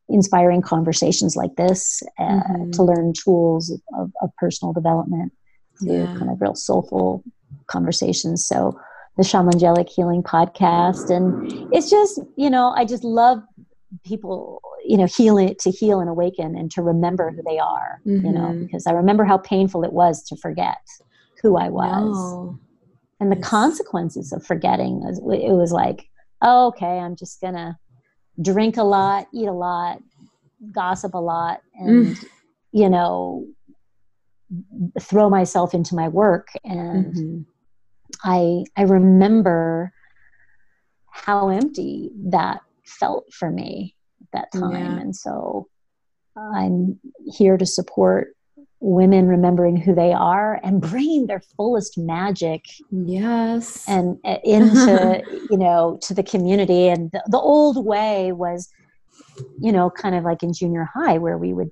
inspiring conversations like this uh, mm-hmm. to learn tools of, of personal development through yeah. kind of real soulful conversations so the shamangelic healing podcast and it's just you know i just love people you know heal it to heal and awaken and to remember who they are mm-hmm. you know mm-hmm. because i remember how painful it was to forget who i was no. And the consequences of forgetting it was like oh, okay i'm just gonna drink a lot eat a lot gossip a lot and mm. you know throw myself into my work and mm-hmm. I I remember how empty that felt for me at that time. Yeah. And so I'm here to support women remembering who they are and bringing their fullest magic yes. and uh, into you know to the community. And the, the old way was you know kind of like in junior high where we would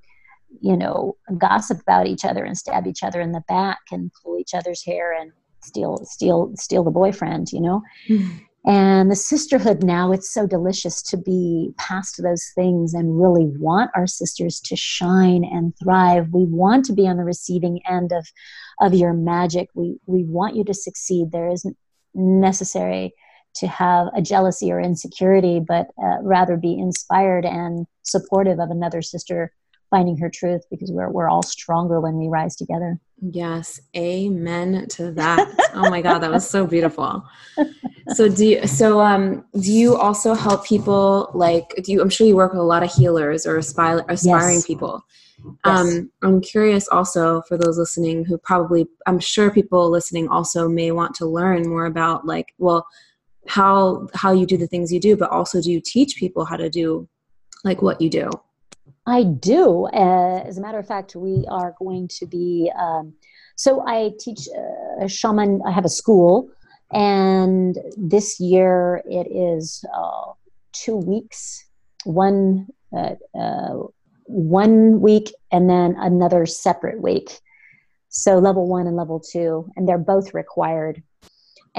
you know gossip about each other and stab each other in the back and pull each other's hair and steal steal steal the boyfriend you know? Mm-hmm. And the sisterhood now it's so delicious to be past those things and really want our sisters to shine and thrive. We want to be on the receiving end of of your magic. We we want you to succeed. There isn't necessary to have a jealousy or insecurity but uh, rather be inspired and supportive of another sister finding her truth because we're, we're all stronger when we rise together Yes, amen to that. oh my god, that was so beautiful. So do you so um do you also help people like do you I'm sure you work with a lot of healers or aspire, aspiring yes. people. Yes. Um I'm curious also for those listening who probably I'm sure people listening also may want to learn more about like well how how you do the things you do but also do you teach people how to do like what you do? I do. Uh, as a matter of fact, we are going to be. Um, so I teach uh, a shaman. I have a school, and this year it is uh, two weeks. One uh, one week, and then another separate week. So level one and level two, and they're both required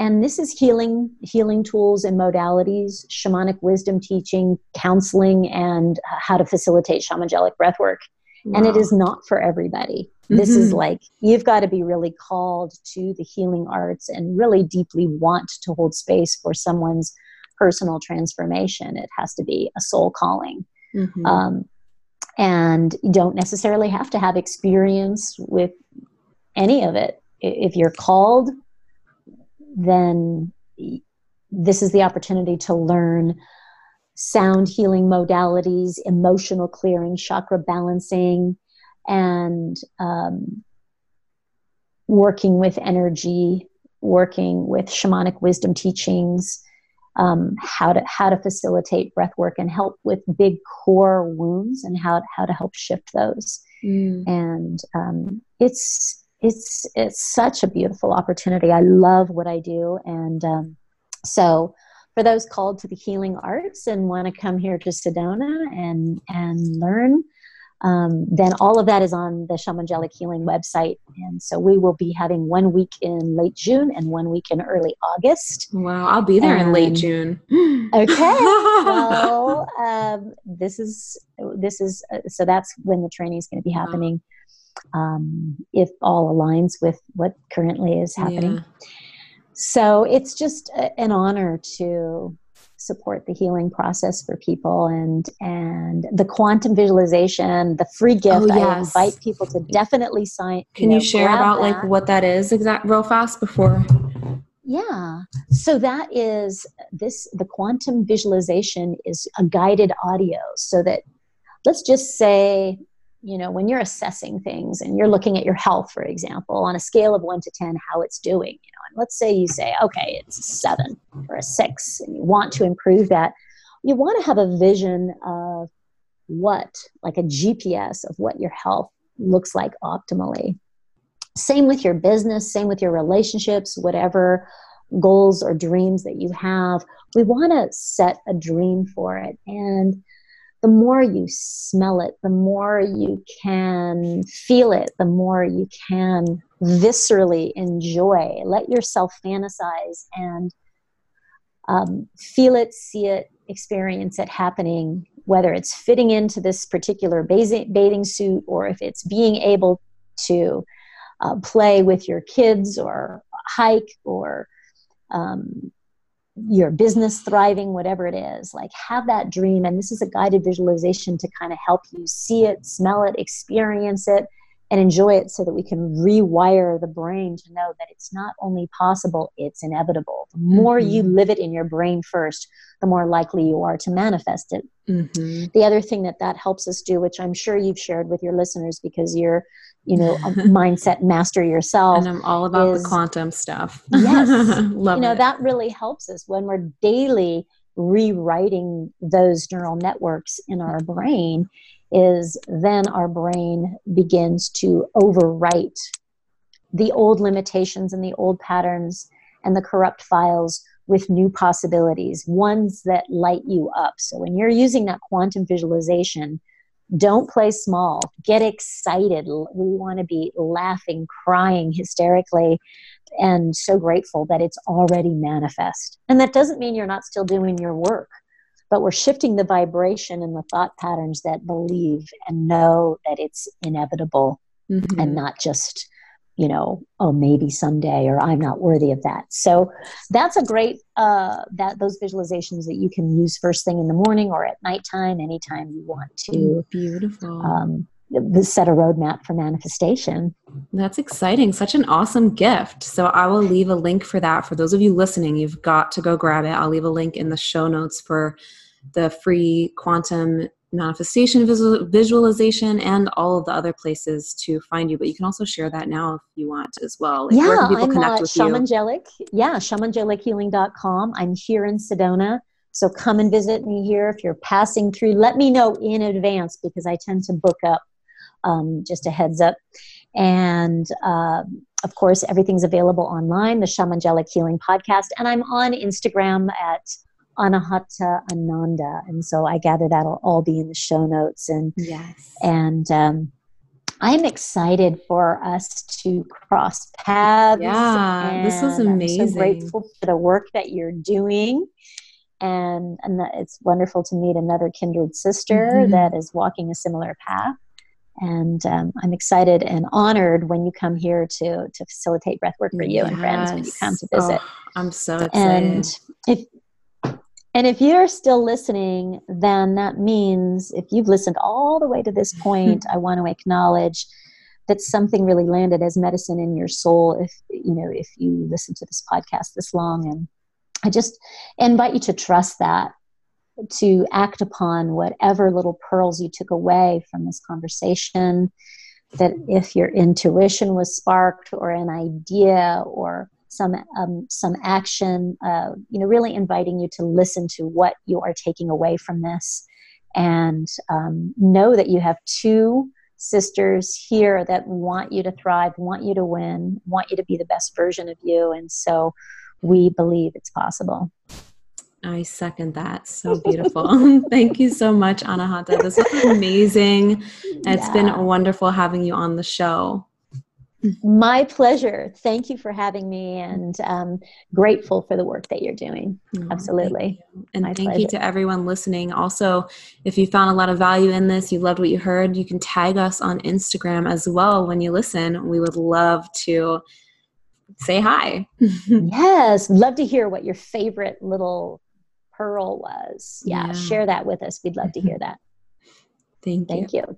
and this is healing healing tools and modalities shamanic wisdom teaching counseling and how to facilitate shamangelic breath work wow. and it is not for everybody mm-hmm. this is mm-hmm. like you've got to be really called to the healing arts and really deeply want to hold space for someone's personal transformation it has to be a soul calling mm-hmm. um, and you don't necessarily have to have experience with any of it if you're called then this is the opportunity to learn sound healing modalities, emotional clearing, chakra balancing, and um, working with energy, working with shamanic wisdom teachings, um, how to how to facilitate breath work and help with big core wounds and how how to help shift those. Mm. And um, it's it's it's such a beautiful opportunity. I love what I do, and um, so for those called to the healing arts and want to come here to Sedona and and learn, um, then all of that is on the Shamangelic Healing website. And so we will be having one week in late June and one week in early August. Wow, I'll be there and, in late June. okay. well, um, this is this is uh, so that's when the training is going to be happening. Wow um, if all aligns with what currently is happening. Yeah. So it's just a, an honor to support the healing process for people and and the quantum visualization the free gift oh, yes. i invite people to definitely sign can you, know, you share about that. like what that is exact real fast before yeah so that is this the quantum visualization is a guided audio so that let's just say you know, when you're assessing things and you're looking at your health, for example, on a scale of one to 10, how it's doing, you know, and let's say you say, okay, it's a seven or a six, and you want to improve that, you want to have a vision of what, like a GPS of what your health looks like optimally. Same with your business, same with your relationships, whatever goals or dreams that you have. We want to set a dream for it. And the more you smell it, the more you can feel it, the more you can viscerally enjoy. Let yourself fantasize and um, feel it, see it, experience it happening, whether it's fitting into this particular bathing suit or if it's being able to uh, play with your kids or hike or um, your business thriving, whatever it is. Like, have that dream. And this is a guided visualization to kind of help you see it, smell it, experience it, and enjoy it so that we can rewire the brain to know that it's not only possible, it's inevitable. The more mm-hmm. you live it in your brain first, the more likely you are to manifest it. Mm-hmm. The other thing that that helps us do, which I'm sure you've shared with your listeners because you're, you know, a mindset master yourself. And I'm all about is, the quantum stuff. Yes. Love you know, it. that really helps us when we're daily rewriting those neural networks in our brain is then our brain begins to overwrite the old limitations and the old patterns and the corrupt files with new possibilities, ones that light you up. So when you're using that quantum visualization, don't play small. Get excited. We want to be laughing, crying hysterically, and so grateful that it's already manifest. And that doesn't mean you're not still doing your work but we're shifting the vibration and the thought patterns that believe and know that it's inevitable mm-hmm. and not just you know oh maybe someday or i'm not worthy of that so that's a great uh, that those visualizations that you can use first thing in the morning or at nighttime anytime you want to beautiful um, set a roadmap for manifestation. That's exciting. Such an awesome gift. So I will leave a link for that. For those of you listening, you've got to go grab it. I'll leave a link in the show notes for the free quantum manifestation visual, visualization and all of the other places to find you but you can also share that now if you want as well like, yeah i'm at shamangelic yeah shamangelichealing.com i'm here in sedona so come and visit me here if you're passing through. Let me know in advance because i tend to book up um, just a heads up. And uh, of course everything's available online the shamangelic healing podcast and i'm on instagram at Anahata Ananda. And so I gather that'll all be in the show notes. And yes. And um, I'm excited for us to cross paths. Yeah, this was amazing. I'm so grateful for the work that you're doing. And, and it's wonderful to meet another kindred sister mm-hmm. that is walking a similar path. And um, I'm excited and honored when you come here to to facilitate breathwork for you yes. and friends when you come to visit. Oh, I'm so excited. And if and if you're still listening, then that means if you've listened all the way to this point, I want to acknowledge that something really landed as medicine in your soul if you know if you listen to this podcast this long. And I just invite you to trust that to act upon whatever little pearls you took away from this conversation that if your intuition was sparked or an idea or some um, some action uh, you know really inviting you to listen to what you are taking away from this and um, know that you have two sisters here that want you to thrive want you to win want you to be the best version of you and so we believe it's possible I second that. So beautiful. Thank you so much, Anahata. This was amazing. Yeah. It's been wonderful having you on the show. My pleasure. Thank you for having me and um, grateful for the work that you're doing. Oh, Absolutely. You. And My thank pleasure. you to everyone listening. Also, if you found a lot of value in this, you loved what you heard, you can tag us on Instagram as well when you listen. We would love to say hi. yes. Love to hear what your favorite little pearl was. Yeah, yeah. Share that with us. We'd love to hear that. Thank you. Thank you.